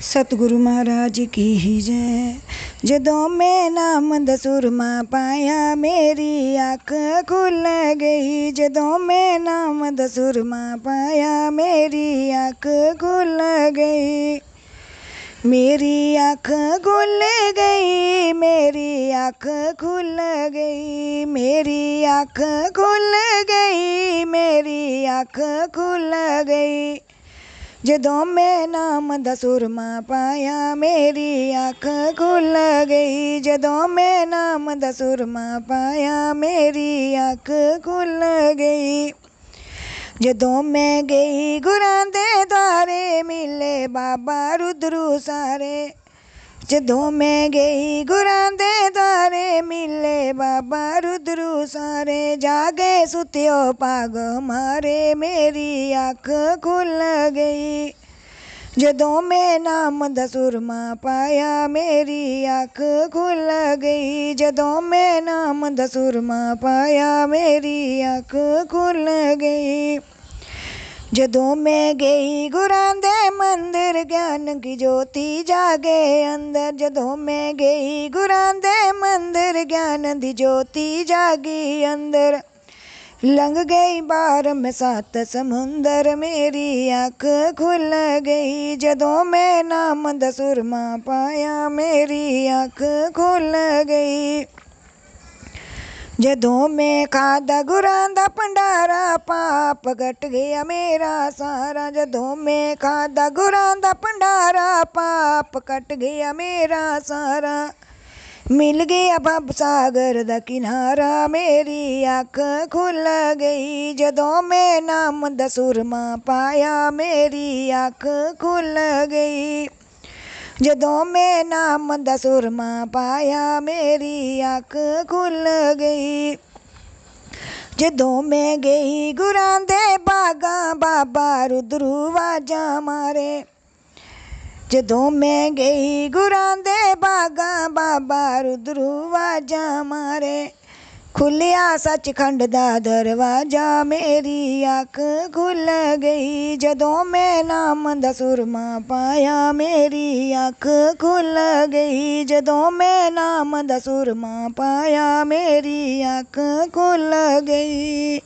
ਸਤਿਗੁਰੂ ਮਹਾਰਾਜ ਕੀ ਹੀ ਜੈ ਜਦੋਂ ਮੈਂ ਨਾਮ ਦਾ ਸੁਰਮਾ ਪਾਇਆ ਮੇਰੀ ਅੱਖ ਖੁੱਲ ਗਈ ਜਦੋਂ ਮੈਂ ਨਾਮ ਦਾ ਸੁਰਮਾ ਪਾਇਆ ਮੇਰੀ ਅੱਖ ਖੁੱਲ ਗਈ ਮੇਰੀ ਅੱਖ ਖੁੱਲ ਗਈ ਮੇਰੀ ਅੱਖ ਖੁੱਲ ਗਈ ਮੇਰੀ ਅੱਖ ਖੁੱਲ ਗਈ ਮੇਰੀ ਅੱਖ ਖੁੱਲ ਗਈ जदों मैं नाम दा सुरमा पाया मेरी अख खुल गई। जदों मैं नाम दा पाया मेरी अख खुल गई। जदों मैं गई गुरां दे द्वारे, मिले बाबा रुद्रू सारे। जदों मैं गई गुरां दे द्वारे, मिले बाबा शत्रु सारे जागे, सुत्यो पाग मारे, मेरी आँख खुल गई। जदों मैं नाम दसुरमा पाया, मेरी आँख खुल गई। जदों मैं नाम दसुरमा पाया, मेरी आँख खुल गई। जदों मैं गई गुरान दे मंदिर, ज्ञान की ज्योति जागे अंदर। जदों मैं गई गुरान दे मंदिर आनंद ज्योति जागी अंदर। लंग गई बार में सात समुंदर, मेरी अख खुल गई। जदों मैं नाम दसुरमा पाया, मेरी आँख खुल गई। जदों मैं खादा गुरांदा भंडारा, पाप घट गया मेरा सारा। जदों मैं खादा गुरांदा भंडारा, पाप कट गया मेरा सारा। ਭੰਡਾਰਾ ਪਾਪ ਘਟ ਗਿਆ ਮੇਰਾ ਸਾਰਾ ਮਿਲ ਗਿਆ ਭਬ ਸਾਗਰ ਦਾ ਕਿਨਾਰਾ ਮੇਰੀ ਅੱਖ ਖੁੱਲ ਗਈ ਜਦੋਂ ਮੈਂ ਨਾਮ ਦਾ ਸੁਰਮਾ ਪਾਇਆ ਮੇਰੀ ਅੱਖ ਖੁੱਲ ਗਈ ਜਦੋਂ ਮੈਂ ਨਾਮ ਦਾ ਸੁਰਮਾ ਪਾਇਆ ਮੇਰੀ ਅੱਖ ਖੁੱਲ ਗਈ ਜਦੋਂ ਮੈਂ ਗਈ ਗੁਰਾਂ ਦੇ ਬਾਗਾਂ ਬਾਬਾ ਰੁਦਰੂ ਵਾਜਾਂ ਮਾਰੇ ਜਦੋਂ ਮੈਂ ਗਈ ਗੁਰਾਂ ਦੇ ਬਾਗਾਂ, ਬਾਬਾ ਰੁਦਰੂ ਵਾਜਾਂ ਮਾਰੇ। ਖੁੱਲਿਆ ਸੱਚਖੰਡ ਦਾ ਦਰਵਾਜ਼ਾ, ਮੇਰੀ ਅੱਖ ਖੁੱਲ ਗਈ। ਜਦੋਂ ਮੈਂ ਨਾਮ ਦਾ ਸੁਰਮਾ ਪਾਇਆ, ਮੇਰੀ ਅੱਖ ਖੁੱਲ ਗਈ। ਜਦੋਂ ਮੈਂ ਨਾਮ ਦਾ ਸੁਰਮਾ ਪਾਇਆ, ਮੇਰੀ ਅੱਖ ਖੁੱਲ ਗਈ।